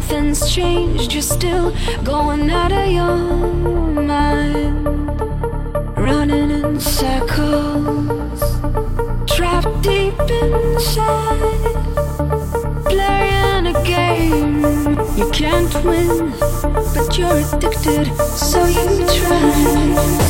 Nothing's changed. You're still going out of your mind, running in circles, trapped deep inside, playing a game. You can't win, but you're addicted, so you try.